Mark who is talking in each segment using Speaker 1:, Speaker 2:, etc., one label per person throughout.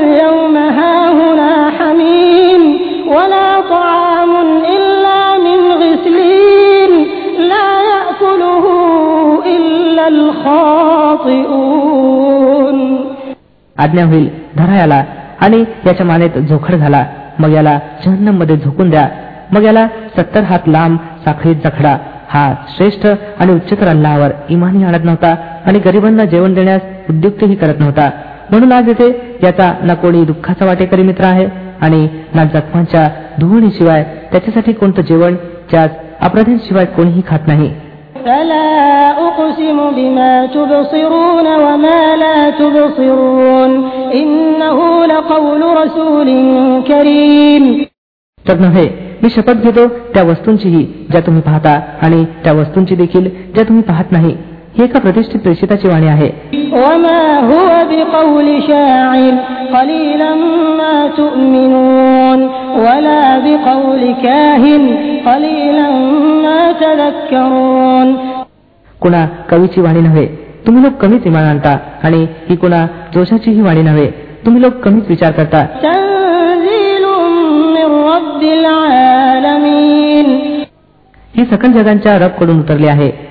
Speaker 1: اليوم هاهنا حميم ولا طعام إلا من غسلين لا يأكله إلا الخاطئون
Speaker 2: आज्ञा होईल धरा याला आणि याच्या मानेत झोखड घाला मग याला जहन्नम मध्ये झोकून द्या मग याला सत्तर हात लांब साखळीत जखडा हा श्रेष्ठ आणि उच्चतर अल्लावर इमानी आणत नव्हता आणि गरिबांना जेवण देण्यास उद्युक्तही करत नव्हता म्हणून आज येथे याचा ना कोणी दुःखाचा वाटेकरी मित्र आहे आणि ना जखमांच्या धुवणीशिवाय त्याच्यासाठी कोणतं जेवण ज्यात अपराधींशिवाय कोणीही खात नाही
Speaker 1: فلا أقسم بما تبصرون وما لا تبصرون إنه لقول رسول كريم
Speaker 2: तर नव्हे मी शपथ घेतो त्या वस्तूंचीही ज्या तुम्ही पाहता आणि त्या वस्तूंची देखील ज्या तुम्ही पाहत नाही ही एका प्रतिष्ठित प्रेषिताची वाणी आहे. कुणा कवीची वाणी नव्हे तुम्ही लोक कमीच इमान आणता आणि ही कुणा जोशाची ही वाणी नव्हे तुम्ही लोक कमीच विचार करता. ही सकल जगांच्या रबकडून उतरली आहे.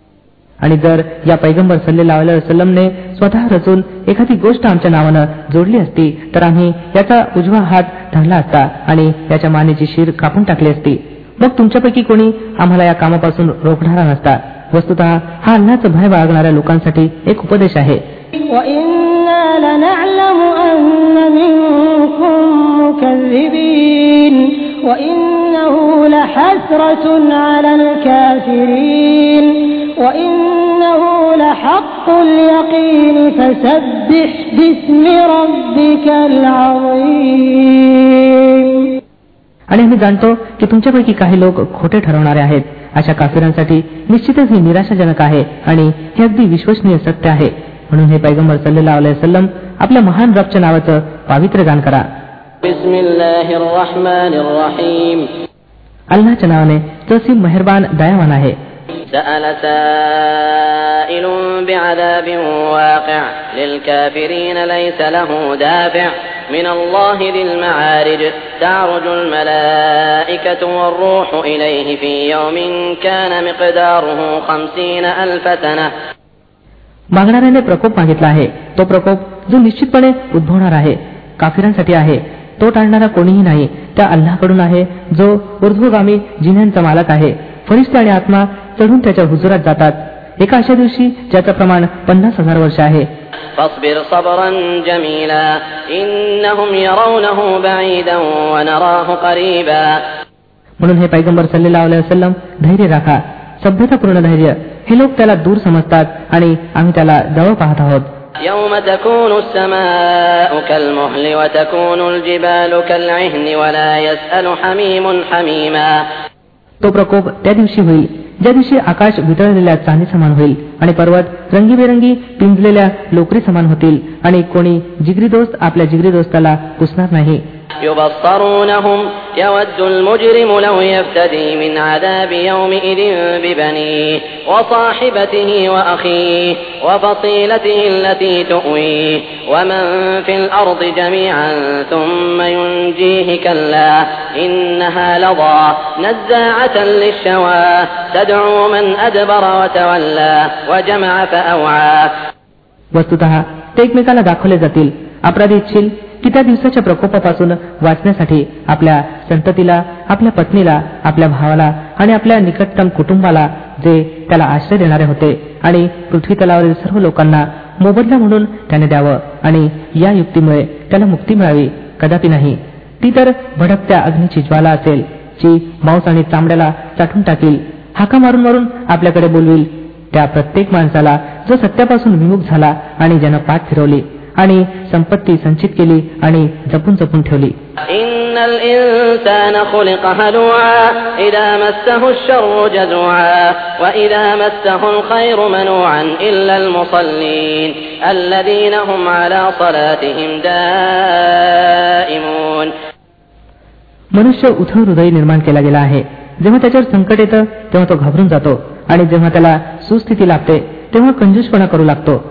Speaker 2: आणि जर या पैगंबर सल्लेला वसलमने स्वतः रचून एखादी गोष्ट आमच्या नावानं जोडली असती तर आम्ही याचा उजवा हात धरला असता आणि याच्या मानेची शिर कापून टाकली असती मग तुमच्यापैकी कोणी आम्हाला या कामापासून रोखणारा नसता वस्तुत हा अल्लाचं भय बाळगणाऱ्या लोकांसाठी एक उपदेश आहे
Speaker 1: وإنا لنعلم أن منكم مكذبين وإنه لحسرة على الكافرين وإنه لحق اليقين فسبح باسم ربك العظيم
Speaker 2: आणि आम्ही जाणतो की तुमच्यापैकी काही लोक खोटे ठरवणारे आहेत अशा काफिरांसाठी निश्चितच ही निराशाजनक आहे आणि हे अगदी विश्वसनीय सत्य आहे म्हणून हे पैगंबर सल्लेला वसलम आपल्या महान रबच्या नावाचं पावित्र्य गान करा
Speaker 3: بسم الله الرحمن الرحيم
Speaker 2: अल्लाच्या नावाने तसी मेहरबान दयावान आहे
Speaker 3: سأل سائل بعذاب واقع للكافرين ليس له دافع من الله ذي المعارج تعرج الملائكة والروح إليه في يوم كان مقداره خمسين ألف سنة
Speaker 2: मागणाऱ्याने प्रकोप मागितला आहे तो प्रकोप जो निश्चितपणे उद्भवणार आहे काफिरांसाठी आहे तो टाळणारा कोणीही नाही त्या अल्लाकडून आहे जो ऊर्ध्वगामी जिन्ह्यांचा मालक आहे फरिश्ते आणि आत्मा चढून त्याच्या हुजुरात जातात एका अशा दिवशी ज्याचं प्रमाण पन्नास हजार वर्ष आहे
Speaker 3: فاصبر صبرا جميلا إنهم يرونه بعيدا ونراه قريبا
Speaker 2: म्हणून हे पैगंबर सल्लेला वसलम धैर्य राखा सभ्यतापूर्ण धैर्य हे लोक त्याला दूर समजतात आणि आम्ही त्याला जवळ पाहत आहोत
Speaker 3: يوم تكون السماء كالمهل وتكون الجبال كالعهن ولا يسأل حميم حميما
Speaker 2: तो प्रकोप त्या दिवशी होईल ज्या दिवशी आकाश वितळलेल्या चांदी समान होईल आणि पर्वत रंगीबेरंगी पिंजलेल्या लोकरी समान होतील आणि कोणी जिगरी दोस्त आपल्या जिगरी दोस्ताला पुसणार नाही
Speaker 3: يبصرونهم يود المجرم لو يفتدي من عذاب يومئذ ببنيه وصاحبته وأخيه وفصيلته التي تؤويه ومن في الأرض جميعا ثم ينجيه كلا إنها لظى نزاعة للشوى تدعو من أدبر وتولى وجمع فأوعى
Speaker 2: वस्तुत ते एकमेकाला दाखवले जातील अपराधी इच्छिल की त्या दिवसाच्या प्रकोपापासून वाचण्यासाठी आपल्या संततीला आपल्या पत्नीला आपल्या भावाला आणि आपल्या निकटतम कुटुंबाला जे त्याला आश्रय देणारे होते आणि पृथ्वी तलावरील सर्व लोकांना मोबदला म्हणून त्याने द्यावं आणि या युक्तीमुळे त्याला मुक्ती मिळावी. कदापि नाही. ती तर भडकत्या अग्नीची ज्वाला असेल जी मांस आणि चामड्याला चाटून टाकील हाका मारून मारून आपल्याकडे बोलविल. त्या प्रत्येक माणसाला जो सत्यापासून विमुख झाला आणि ज्यानं पाठ फिरवली आणि संपत्ती संचित केली आणि जपून जपून ठेवली. मनुष्य उथळ हृदय निर्माण केला गेला आहे. जेव्हा त्याच्यावर संकट येतं तेव्हा तो घाबरून जातो. आणि जेव्हा त्याला सुस्थिती लागते तेव्हा कंजूसपणा करू लागतो.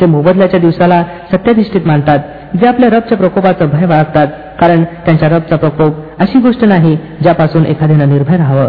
Speaker 2: जे मोबदल्याच्या दिवसाला सत्याधिष्ठित मानतात जे आपल्या रबच्या प्रकोपाचं भय बाळगतात कारण त्यांच्या रबचा प्रकोप अशी गोष्ट नाही ज्यापासून एखाद्यानं निर्भय राहावं.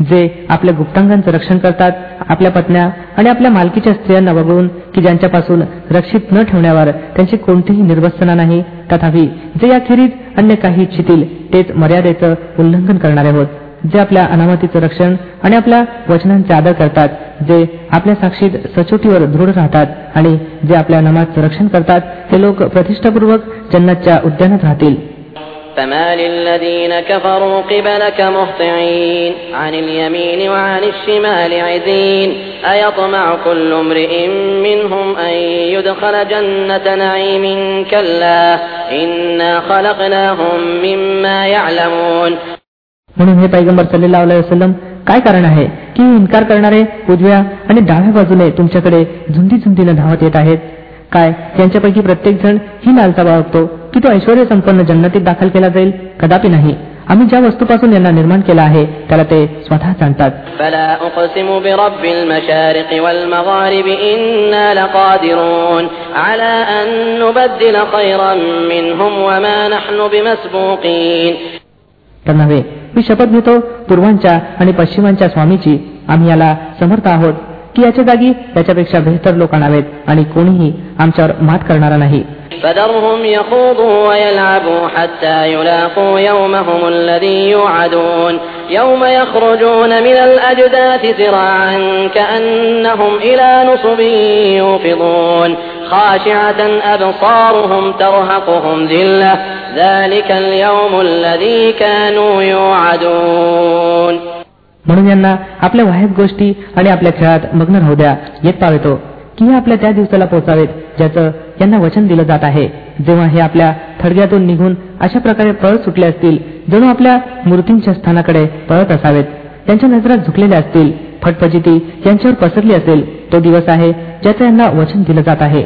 Speaker 2: जे आपल्या गुप्तांगांचं रक्षण करतात आपल्या पत्न्या आणि आपल्या मालकीच्या स्त्रियांना वगळून की ज्यांच्यापासून रक्षित न ठेवण्यावर त्यांची कोणतीही निर्वस्तना नाही तथापि जे याखेरीज अन्य काही इच्छितील तेच मर्यादेचं उल्लंघन करणारे होत जे आपल्या अनामतीचं रक्षण आणि आपल्या वचनांचे आदर करतात जे आपल्या साक्षीत सचोटीवर दृढ राहतात आणि जे आपल्या नमाजचं रक्षण करतात ते लोक प्रतिष्ठापूर्वक जन्नतच्या उद्यानात राहतील.
Speaker 3: فمال الذين كفروا قبلك مهطعين عن اليمين وعن الشمال عزين أيطمع كل امرئ منهم أن يدخل جنة نعيم كلا إنا خلقناهم مما يعلمون
Speaker 2: म्हणून हे पैगंबर सल्लेला वसलम काय कारण आहे की इन्कार करणारे उजव्या आणि डाव्या बाजूने तुमच्याकडे झुंडी झुंडीनं धावत येत आहेत काय? त्यांच्यापैकी प्रत्येक जण ही लालसा बाळगतो की तो ऐश्वर संपन्न जन्नतीत दाखल केला जाईल? कदापि नाही. आम्ही ज्या वस्तूपासून यांना निर्माण केला आहे त्याला ते स्वतः जाणतात तर नव्हे मी शपथ घेतो पूर्वांच्या आणि पश्चिमांच्या स्वामीची. आम्ही याला समर्थ आहोत. की याच्या जागी त्याच्यापेक्षा बेहतर लोक आणावेत आणि कोणीही आमच्यावर मात करणारा नाही
Speaker 3: فذرهم يخوضوا ويلعبوا حتى يلاقوا يومهم الذي يوعدون يوم يخرجون من الأجداث سراعا كأنهم إلى نصب يوفضون خاشعة أبصارهم ترهقهم ذلة ذلك اليوم الذي كانوا يوعدون
Speaker 2: म्हणून यांना आपल्या वाह्यात गोष्टी आणि आपल्या खेळात मग्न राहू द्या येत पावेतो. की हे आपल्या त्या दिवसाला पोचावेत ज्याचं यांना वचन दिलं जात आहे. जेव्हा हे आपल्या थडग्यातून निघून अशा प्रकारे पळत सुटले असतील जणू आपल्या मूर्तींच्या स्थानाकडे पळत असावेत. त्यांच्या नजरात झुकलेल्या असतील फटफजिती यांच्यावर पसरली असेल तो दिवस आहे ज्याचं यांना वचन दिलं जात आहे.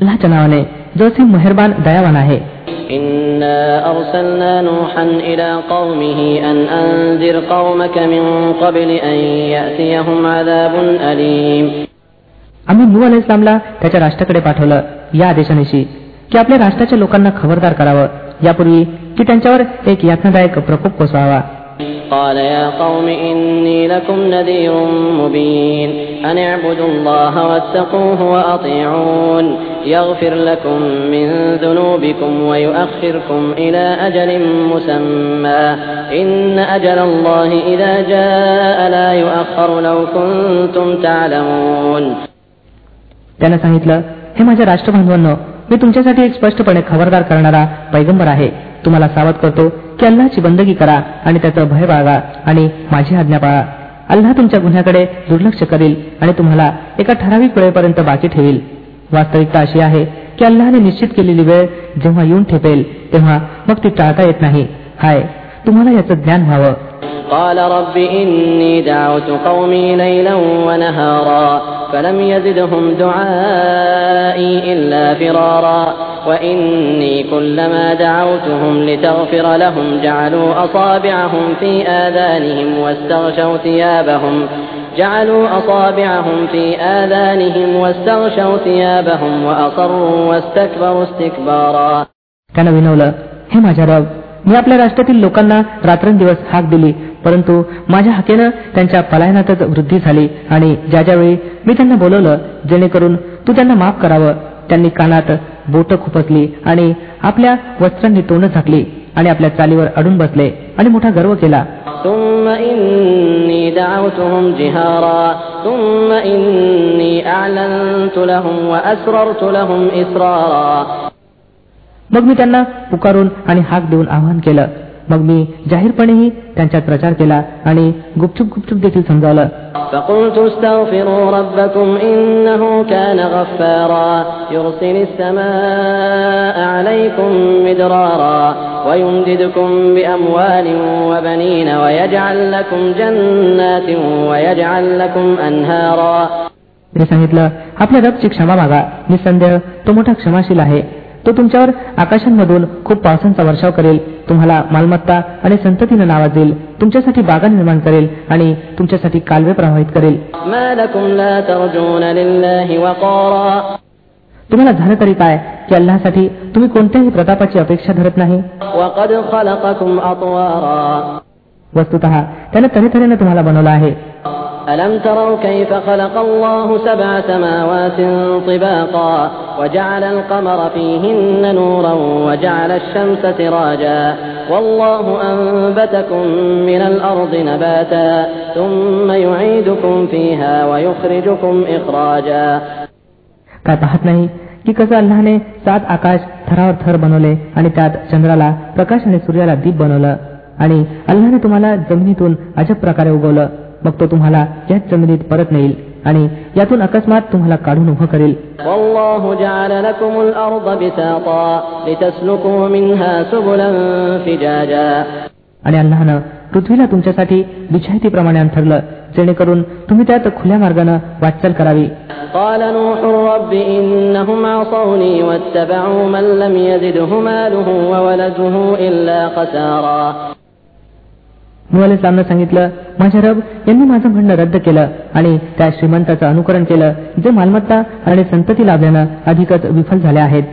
Speaker 2: अल्लाच्या नावाने जो मेहरबान दयावान आहे
Speaker 3: إنا أرسلنا نوحا إلى قومه أن أنذر قومك من قبل أن يأتيهم عذاب أليم
Speaker 2: आम्ही नू अल इस्लामला त्याच्या राष्ट्राकडे पाठवलं या आदेशानिशी की आपल्या राष्ट्राच्या लोकांना खबरदार करावं यापूर्वी की त्यांच्यावर एक यातनादायक प्रकोप कोसवावा
Speaker 3: قال يا قوم إني لكم نذير مبين أن اعبدوا الله واتقوه وأطيعون يغفر لكم من ذنوبكم ويؤخركم إلى أجل مسمى إن أجل الله إذا جاء لا يؤخر لو كنتم تعلمون
Speaker 2: त्यानं सांगितलं हे माझ्या राष्ट्रबांधवांनो मी तुमच्यासाठी एक स्पष्टपणे खबरदार करणारा पैगंबर आहे तुम्हाला सावध करतो की अल्लाची बंदगी करा आणि त्याचं भय बाळगा आणि माझी आज्ञा पाळा अल्लाह तुमच्या गुन्ह्याकडे दुर्लक्ष करेल आणि तुम्हाला एका ठराविक वेळेपर्यंत बाकी ठेवील वास्तविकता अशी आहे की अल्लाने निश्चित केलेली वेळ जेव्हा येऊन ठेपेल तेव्हा मग ती टाळता येत नाही हाय तुम्हाला याचं ज्ञान व्हावं
Speaker 3: قال رب إني دعوت قومي ليلا ونهارا فلم يزدهم دعائي إلا فرارا وإني كلما دعوتهم لتغفر لهم جعلوا أصابعهم في آذانهم واستغشوا ثيابهم جعلوا أصابعهم في آذانهم واستغشوا ثيابهم وأصروا واستكبروا استكبارا
Speaker 2: त्यानं विनवलं हे माझ्या रब मी आपल्या राष्ट्रातील लोकांना रात्रंदिवस हाक दिली परंतु माझ्या हाकेनं त्यांच्या पलायनातच वृद्धी झाली आणि ज्या ज्यावेळी मी त्यांना बोलवलं जेणेकरून तू त्यांना माफ करावं त्यांनी कानात बोट खुपसली आणि आपल्या वस्त्रांनी तोंड झाकली आणि आपल्या चालीवर अडून बसले आणि मोठा गर्व केला
Speaker 3: ثم إني دعوتهم جهارا ثم إني أعلنت لهم وأسررت لهم إسرارا
Speaker 2: मग मी त्यांना पुकारून आणि हाक देऊन आवाहन केलं मग मी जाहीरपणेही त्यांच्यात प्रचार केला आणि गुपचूप गुपचूप देखील समजावलं
Speaker 3: فقلت استغفروا ربكم إنه كان غفارا يرسل السماء عليكم مدرارا ويمددكم بأموال وبنين ويجعل لكم جنات ويجعل لكم أنهارا
Speaker 2: मी सांगितलं आपल्या रबची क्षमा मागा निसंदेह तो मोठा क्षमाशील आहे तो तुमच्यावर आकाशांमधून खूप पावसाचा वर्षाव करेल. तुम्हाला मालमत्ता आणि संततीने नावाजेल तुमच्यासाठी बागा निर्माण करेल आणि तुमच्यासाठी कालवे प्रवाहित करेल. तुम्हाला झालं तरी काय? की अल्लासाठी तुम्ही कोणत्याही प्रतापाची अपेक्षा धरत नाही? वस्तुत त्याने तऱ्हेने तुम्हाला बनवलं आहे.
Speaker 3: ألم تروا كيف خلق الله سبع سماوات طباقا وجعل القمر فيهن نورا وجعل الشمس سراجا والله أنبتكم من الأرض نباتا ثم يعيدكم فيها ويخرجكم إخراجا
Speaker 2: काय पाहत नाही की कसं अल्लाने सात आकाश थरावर थर बनवले आणि त्यात चंद्राला प्रकाश आणि सूर्याला दीप बनवलं आणि अल्लाने तुम्हाला जमिनीतून अजब प्रकारे उगवलं मग तो तुम्हाला त्याच जमिनीत परत नेईल आणि यातून अकस्मात तुम्हाला काढून उभं करेल. आणि अल्लानं पृथ्वीला तुमच्यासाठी बिछायतीप्रमाणे ठरलं जेणेकरून तुम्ही त्यात खुल्या मार्गानं वाटचाल करावी. इस्लामनं सांगितलं माझ्या रब यांनी माझं म्हणणं रद्द केलं आणि त्या श्रीमंताचं अनुकरण केलं जे मालमत्ता आणि संतती लाभल्यानं अधिकच विफल झाल्या आहेत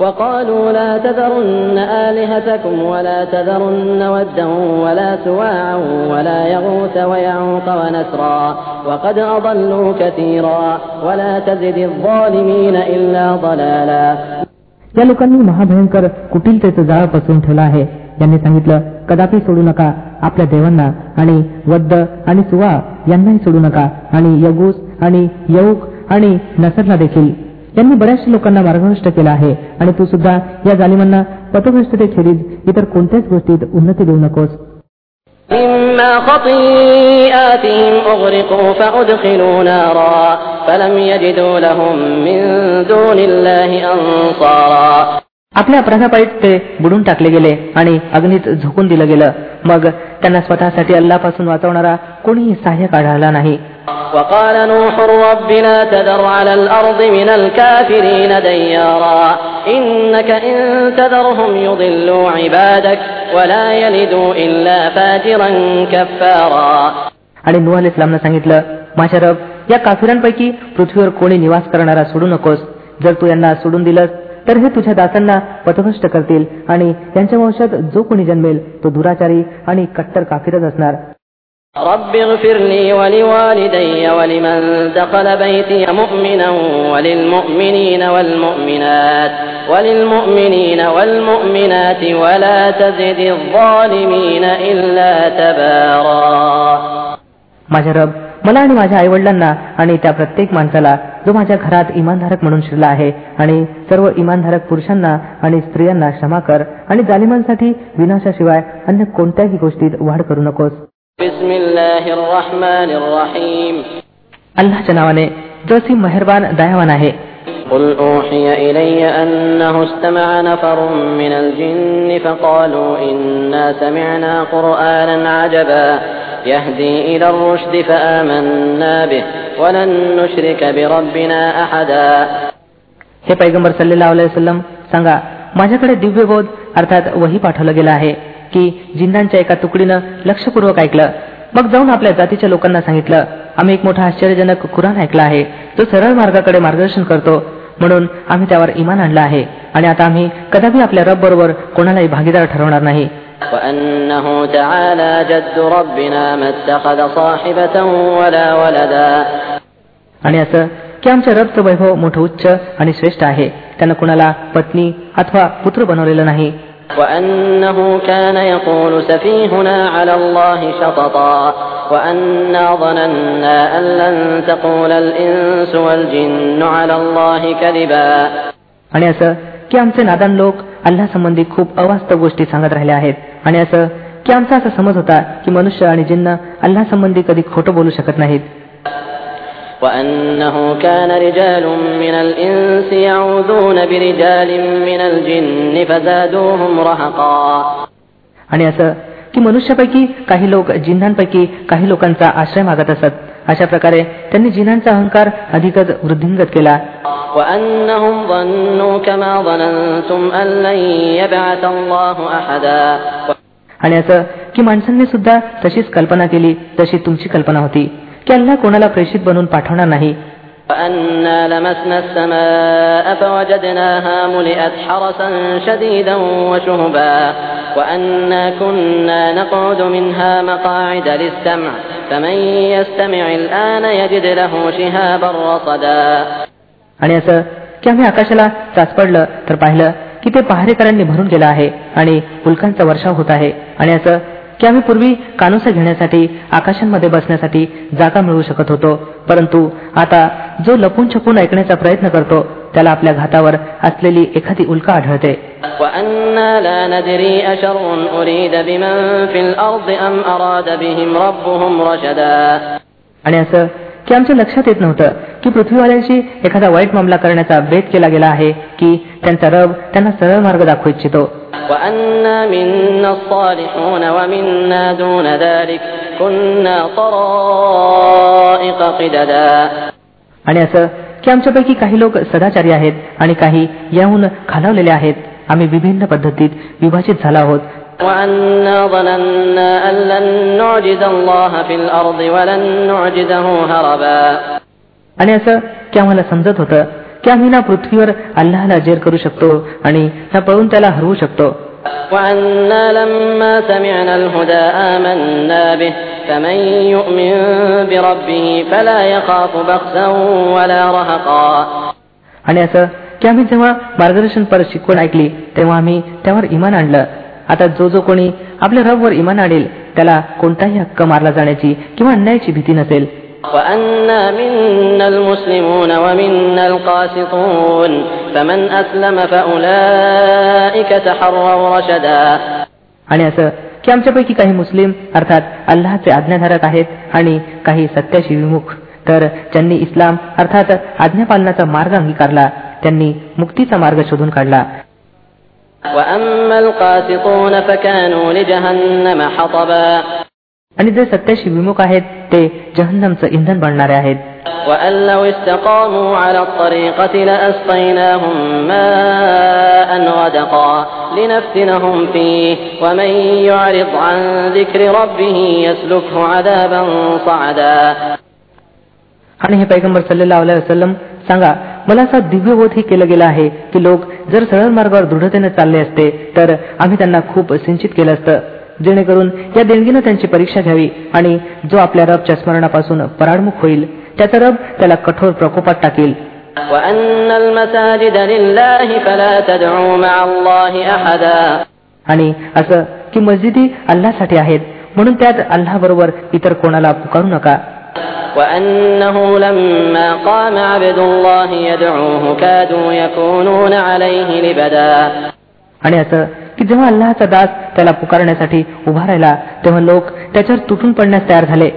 Speaker 3: وقالوا لا تذرن آلهتكم ولا تذرن ودا ولا سواعا ولا يغوث ويعوق ونسرا وقد أضلوا كثيرا ولا تزد الظالمين إلا ضلالا
Speaker 2: या लोकांनी महाभयंकर कुटिलतेचं जाळ पसरून ठेवलं आहे यांनी सांगितलं कदापि सोडू नका आपल्या देवांना आणि वद्द आणि सुवा यांनाही सोडू नका आणि यगूस आणि यौक आणि नसरला देखील यांनी बऱ्याचशा लोकांना मार्गभ्रष्ट केला आहे आणि तू सुद्धा या जालिमांना पथभ्रष्टतेखेरीज इतर कोणत्याच गोष्टीत उन्नती देऊ नकोस
Speaker 3: مما خطيئاتهم أغرقوا فأدخلوا نارا فلم يجدوا لهم من دون الله أنصارا
Speaker 2: आपल्या अपराधापायीच ते बुडून टाकले गेले आणि अग्नीत झोकून दिलं गेलं मग त्यांना स्वतःसाठी अल्लापासून वाचवणारा कोणीही सहाय्यक आढळला नाही
Speaker 3: وقال نوح رب لا تذر على الأرض من الكافرين ديارا إنك إن تذرهم يضلوا عبادك ولا يلدوا إلا فاجرا كفارا
Speaker 2: आणि नुह अल इस्लामनं सांगितलं माझ्या रब या काफिरांपैकी पृथ्वीवर कोणी निवास करणारा सोडू नकोस जर तू यांना सोडून दिलंस तर हे तुझ्या दासांना पथभ्रष्ट करतील आणि त्यांच्या वंशात जो कोणी जन्मेल तो दुराचारी आणि कट्टर काफिरच असणार
Speaker 3: رب اغفر لي ولوالدي ولمن دخل بيتي مؤمنا وللمؤمنين والمؤمنات وللمؤمنين والمؤمنات ولا تزد الظالمين إلا تبارا
Speaker 2: माझ्या रब मला आणि माझ्या आईवडिलांना आणि त्या प्रत्येक माणसाला जो माझ्या घरात इमानधारक म्हणून शिरला आहे आणि सर्व इमानधारक पुरुषांना आणि स्त्रियांना क्षमा कर आणि जालिमांसाठी विनाशाशिवाय अन्य कोणत्याही गोष्टीत वाढ करू नकोस
Speaker 3: بسم الله الرحمن الرحيم
Speaker 2: अल्लाच्या नावाने जो सी मेहरबान दयावान आहे
Speaker 3: قل أوحي إلي أنه استمع نفر من الجن فقالوا إنا سمعنا قرآنا عجبا يهدي إلى الرشد فآمنا به ولن نشرك بربنا أحدا
Speaker 2: हे पैगंबर सल्लेला वसलम सांगा माझ्याकडे दिव्यबोध अर्थात वही पाठवलं गेलं आहे की जिन्नांच्या एका तुकडीनं लक्षपूर्वक ऐकलं मग जाऊन आपल्या जातीच्या लोकांना सांगितलं आम्ही एक मोठा आश्चर्यजनक कुराण ऐकला आहे जो सरळ मार्गाकडे मार्गदर्शन करतो म्हणून आम्ही त्यावर इमान आणलं आहे आणि आता आम्ही कदापि आपल्या रब बरोबर कोणालाही भागीदार ठरवणार नाही
Speaker 3: وأنه تعالى جد ربنا ما اتخذ صاحبة ولا ولدا
Speaker 2: आणि असं की आमच्या रबचं वैभव मोठं उच्च आणि श्रेष्ठ आहे त्यानं कुणाला पत्नी अथवा पुत्र बनवलेलं नाही
Speaker 3: وأنه كان يقول سفيهنا على الله شططا وأنا ظننا أن لن تقول الإنس والجن على الله كذبا
Speaker 2: आणि असं की आमचे नादान लोक अल्ला संबंधी खूप अवास्तव गोष्टी सांगत राहिले आहेत आणि असं की आमचा असा समज होता की मनुष्य आणि जिन्न अल्ला संबंधी कधी खोटं बोलू शकत नाहीत
Speaker 3: وأنه كان رجال من الإنس يعوذون برجال من الجن فزادوهم رهقا
Speaker 2: आणि असं की मनुष्यापैकी काही लोक जिन्नांपैकी काही लोकांचा आश्रय मागत असत अशा प्रकारे त्यांनी जिन्नांचा अहंकार अधिकच वृद्धिंगत केला
Speaker 3: وأنهم ظنوا كما ظننتم أن لن يبعث الله أحدا
Speaker 2: आणि असं की माणसांनी सुद्धा तशीच कल्पना केली जशी तुमची कल्पना होती की अल्लाह कोणाला प्रेषित बनवून पाठवणार नाही
Speaker 3: وأنا لمسنا السماء فوجدناها ملئت حرسا شديدا وشهبا وأنا كنا نقعد منها مقاعد للسمع فمن يستمع الآن يجد له شهابا رصدا
Speaker 2: आणि असं की आम्ही आकाशाला चाचपडलं तर पाहिलं की ते पहारेकरांनी भरून गेलं आहे आणि उल्कांचा वर्षाव होत आहे. आणि असं की आम्ही पूर्वी कानुसा घेण्यासाठी आकाशांमध्ये बसण्यासाठी जागा मिळवू शकत होतो. परंतु आता जो लपून छपून ऐकण्याचा प्रयत्न करतो त्याला आपल्या घातावर असलेली एखादी उल्का आढळते. आणि असं की आमच्या लक्षात येत नव्हतं की पृथ्वीवाल्यांशी एखादा वाईट मामला करण्याचा भेद केला गेला आहे की त्यांचा रब त्यांना सरळ मार्ग दाखवू इच्छितो. आणि असं की आमच्यापैकी काही लोक सदाचारी आहेत आणि काही याहून खालावलेले आहेत. आम्ही विभिन्न पद्धतीत विभाजित झाला आहोत. आणि असं की आम्हाला समजत होतं की आम्ही ना पृथ्वीवर अल्लाहला जेर करू शकतो आणि ना पळून त्याला हरवू शकतो. आणि असं की आम्ही जेव्हा मार्गदर्शन पर शिकवण ऐकली तेव्हा आम्ही त्यावर इमान आणलं. आता जो जो कोणी आपल्या रबवर इमान आणेल त्याला कोणताही हक्क मारला जाण्याची किंवा अन्यायाची भीती नसेल.
Speaker 3: وأنا منا المسلمون ومنا القاسطون فمن أسلم فأولئك تحروا رشدا
Speaker 2: आणि असं की आमच्यापैकी काही मुस्लिम अर्थात अल्लाहचे आज्ञाधारक आहेत आणि काही सत्याशी विमुख तर ज्यांनी इस्लाम अर्थात आज्ञापालनाचा मार्ग अंगीकारला त्यांनी मुक्तीचा मार्ग शोधून काढला
Speaker 3: وأما القاسطون فكانوا لجهنم حطبا
Speaker 2: आणि जे सत्याशी विमुख आहेत ते जहन्नमचं इंधन बनणारे आहेत. आणि हे पैगंबर सल्लेला वसलम सांगा मला असा दिव्यबोधही केलं गेलं आहे की लोक जर सरळ मार्गावर दृढतेने चालले असते तर आम्ही त्यांना खूप सिंचित केलं असतं. जेणेकरून या देणगीनं त्यांची परीक्षा घ्यावी आणि जो आपल्या रबच्या स्मरणापासून पराडमुख होईल त्याचा रब त्याला कठोर प्रकोपात टाकेल. आणि असं की मस्जिदी अल्लासाठी आहेत म्हणून त्यात अल्ला बरोबर इतर कोणाला पुकारू नका. आणि असं की जेव्हा अल्लाचा दास त्याला पुकारण्यासाठी उभा राहिला तेव्हा लोक त्याच्यावर तुटून पडण्यास तयार झाले.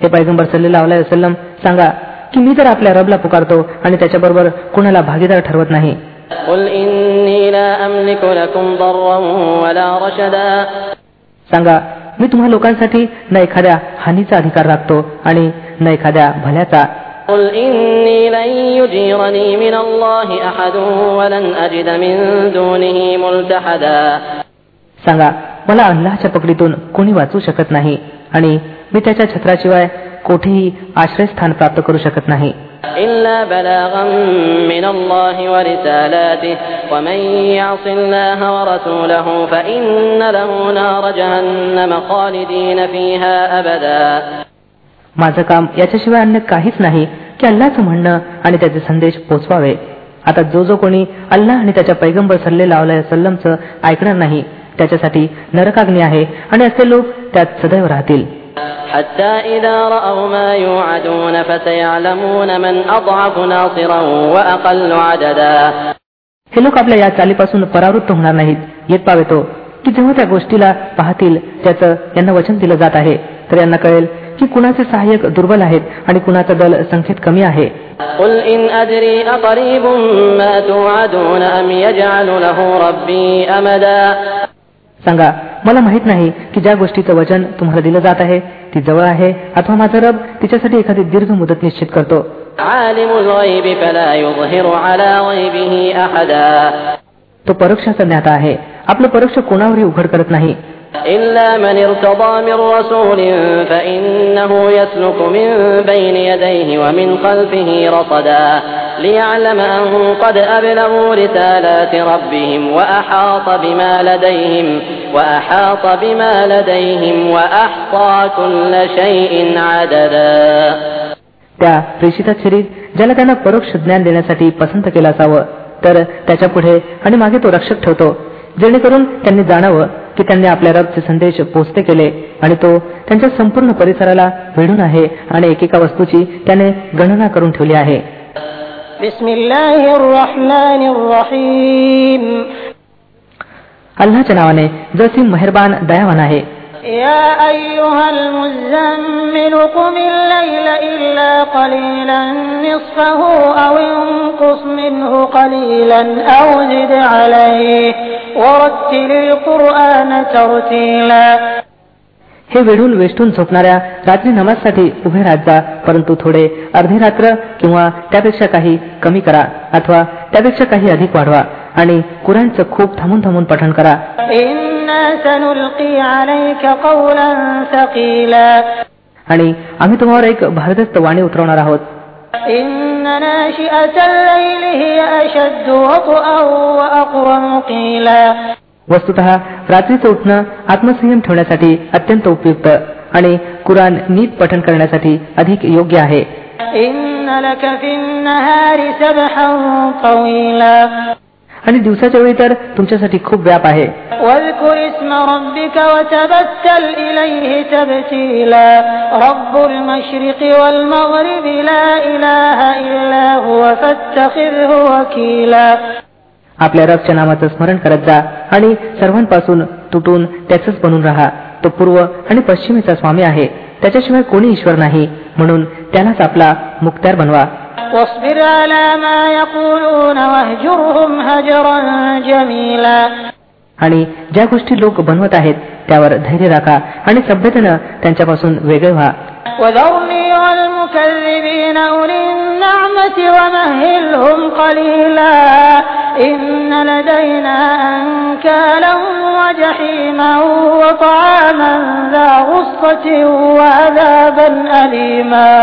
Speaker 2: हे पैगंबर सल्लेला वसलम सांगा की मी तर आपल्या रबला पुकारतो आणि त्याच्याबरोबर कुणाला भागीदार ठरवत नाही. सांगा मी तुम्हा लोकांसाठी ना एखाद्या हानीचा अधिकार राखतो आणि न एखाद्या भल्याचा
Speaker 3: قل إني لن يجيرني من الله أحد ولن أجد من دونه ملتحدا
Speaker 2: सांगा मला अल्लाहच्या पकडीतून कोणी वाचू शकत नाही आणि मी त्याच्या छत्राशिवाय कोठेही आश्रयस्थान प्राप्त करू शकत नाही
Speaker 3: إلا بلاغا من الله ورسالاته ومن يعص الله ورسوله فإن له نار جهنم خالدين فيها أبدا
Speaker 2: माझं काम याच्याशिवाय अन्य काहीच नाही की अल्लाचं म्हणणं आणि त्याचे संदेश पोचवावे. आता जो जो कोणी अल्लाह आणि त्याच्या पैगंबर सल्ले सल्लेला सल्लमचं ऐकणार नाही त्याच्यासाठी नरकाग्नी आहे आणि असे लोक त्यात सदैव राहतील. हे लोक आपल्या या चालीपासून परावृत्त होणार नाहीत. येत पावेतो हो, की जेव्हा त्या गोष्टीला पाहतील त्याचं यांना वचन दिलं जात आहे तर यांना कळेल की कुणाचे सहाय्यक दुर्बल आहेत आणि कुणाचा दल संख्येत कमी आहे. सांगा मला माहीत नाही की ज्या गोष्टीचं वचन तुम्हाला दिलं जात आहे ती जवळ आहे अथवा माझा रब तिच्यासाठी एखादी दीर्घ मुदत निश्चित करतो. तो परोक्षाचा ज्ञाता आहे. आपलं परोक्ष कोणावरही उघड करत नाही.
Speaker 3: إلا من ارتضى من رسول فإنه يسلك من بين يديه ومن خلفه رصدا ليعلم أن قد أبلغوا رسالات ربهم وأحاط بما لديهم وأحاط بما لديهم وأحصى كل شيء عددا
Speaker 2: त्या प्रेषिता शरीर ज्याला त्यांना परोक्ष ज्ञान देण्यासाठी पसंत केलं असावं तर त्याच्या पुढे आणि मागे तो रक्षक ठेवतो जेणेकरून त्यांनी जाणावं की त्यांनी आपल्या रबचे संदेश पोचते केले आणि तो त्यांच्या संपूर्ण परिसराला वेढून आहे आणि एकेका वस्तूची त्याने गणना करून ठेवली आहे. अल्लाच्या नावाने जो मेहरबान दयावान आहे.
Speaker 1: يا أيها المزمل قم الليل إلا قليلا نصفه أو انقص منه قليلا أو زد عليه ورتل القرآن ترتيلا
Speaker 2: हे वेढून वेष्टून झोपणाऱ्या रात्री नमाजसाठी उभे राहत जा परंतु थोडे अर्धे रात्र किंवा त्यापेक्षा काही कमी करा अथवा त्यापेक्षा काही अधिक वाढवा आणि कुराणचं खूप थांबून थांबून पठण करा आणि आम्ही तुम्हाला एक भारदस्त वाणी उतरवणार आहोत. वस्तुत रात्रीचं उठणं आत्मसंयम ठेवण्यासाठी अत्यंत उपयुक्त आणि कुराण नीट पठण करण्यासाठी अधिक योग्य आहे. आणि दिवसाच्या वेळी तर तुमच्यासाठी खूप व्याप आहे. आपल्या रबच्या नामाचं स्मरण करत जा आणि सर्वांपासून तुटून त्याच बनून राहा. तो पूर्व आणि पश्चिमेचा स्वामी आहे. त्याच्याशिवाय कोणी ईश्वर नाही. म्हणून त्यालाच आपला मुक्त्यार बनवा.
Speaker 1: واصبر على ما يقولون واهجرهم هجرا جميلا
Speaker 2: आणि ज्या गोष्टी लोक बनवत आहेत त्यावर धैर्य राखा आणि सभ्यतेनं त्यांच्यापासून वेगळे व्हा
Speaker 1: وذرني والمكذبين أولي النعمة ومهلهم قليلا إن لدينا أنكالا وجحيما وطعاما ذا غصة وعذابا أليما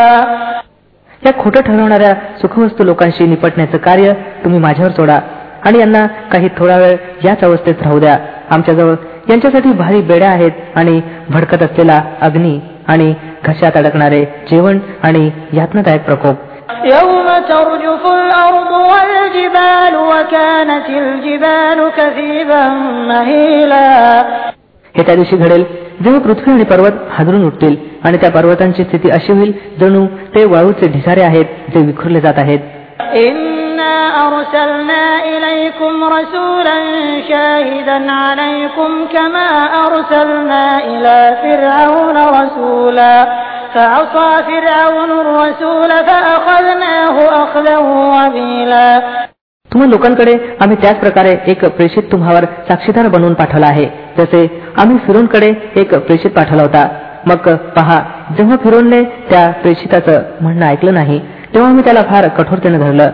Speaker 2: या खोटं ठरवणाऱ्या सुखवस्तू लोकांशी निपटण्याचं कार्य तुम्ही माझ्यावर सोडा आणि यांना काही थोडा वेळ याच अवस्थेत राहू द्या आमच्याजवळ यांच्यासाठी भारी बेड्या आहेत आणि भडकत असलेला अग्नी आणि घशात अडकणारे जेवण आणि यातनादायक प्रकोप
Speaker 1: يوم ترجف الأرض والجبال وكانت الجبال كثيبا مهيلا
Speaker 2: हे त्या दिवशी घडेल जेव्हा पृथ्वी आणि पर्वत हादरून उठतील आणि त्या पर्वतांची स्थिती अशी होईल जणू ते वाळूचे ढिसारे आहेत जे विखुरले जात आहेत. तुम्हा लोकांकडे आम्ही त्याच प्रकारे एक प्रेषित तुम्हावर साक्षीदार बनवून पाठवला आहे. जसे आम्ही फिरूनकडे एक प्रेषित पाठवला होता. मग पहा जेव्हा फिरोनने त्या प्रेषिताचं म्हणणं ऐकलं नाही तेव्हा मी त्याला फार कठोरतेने धरलं.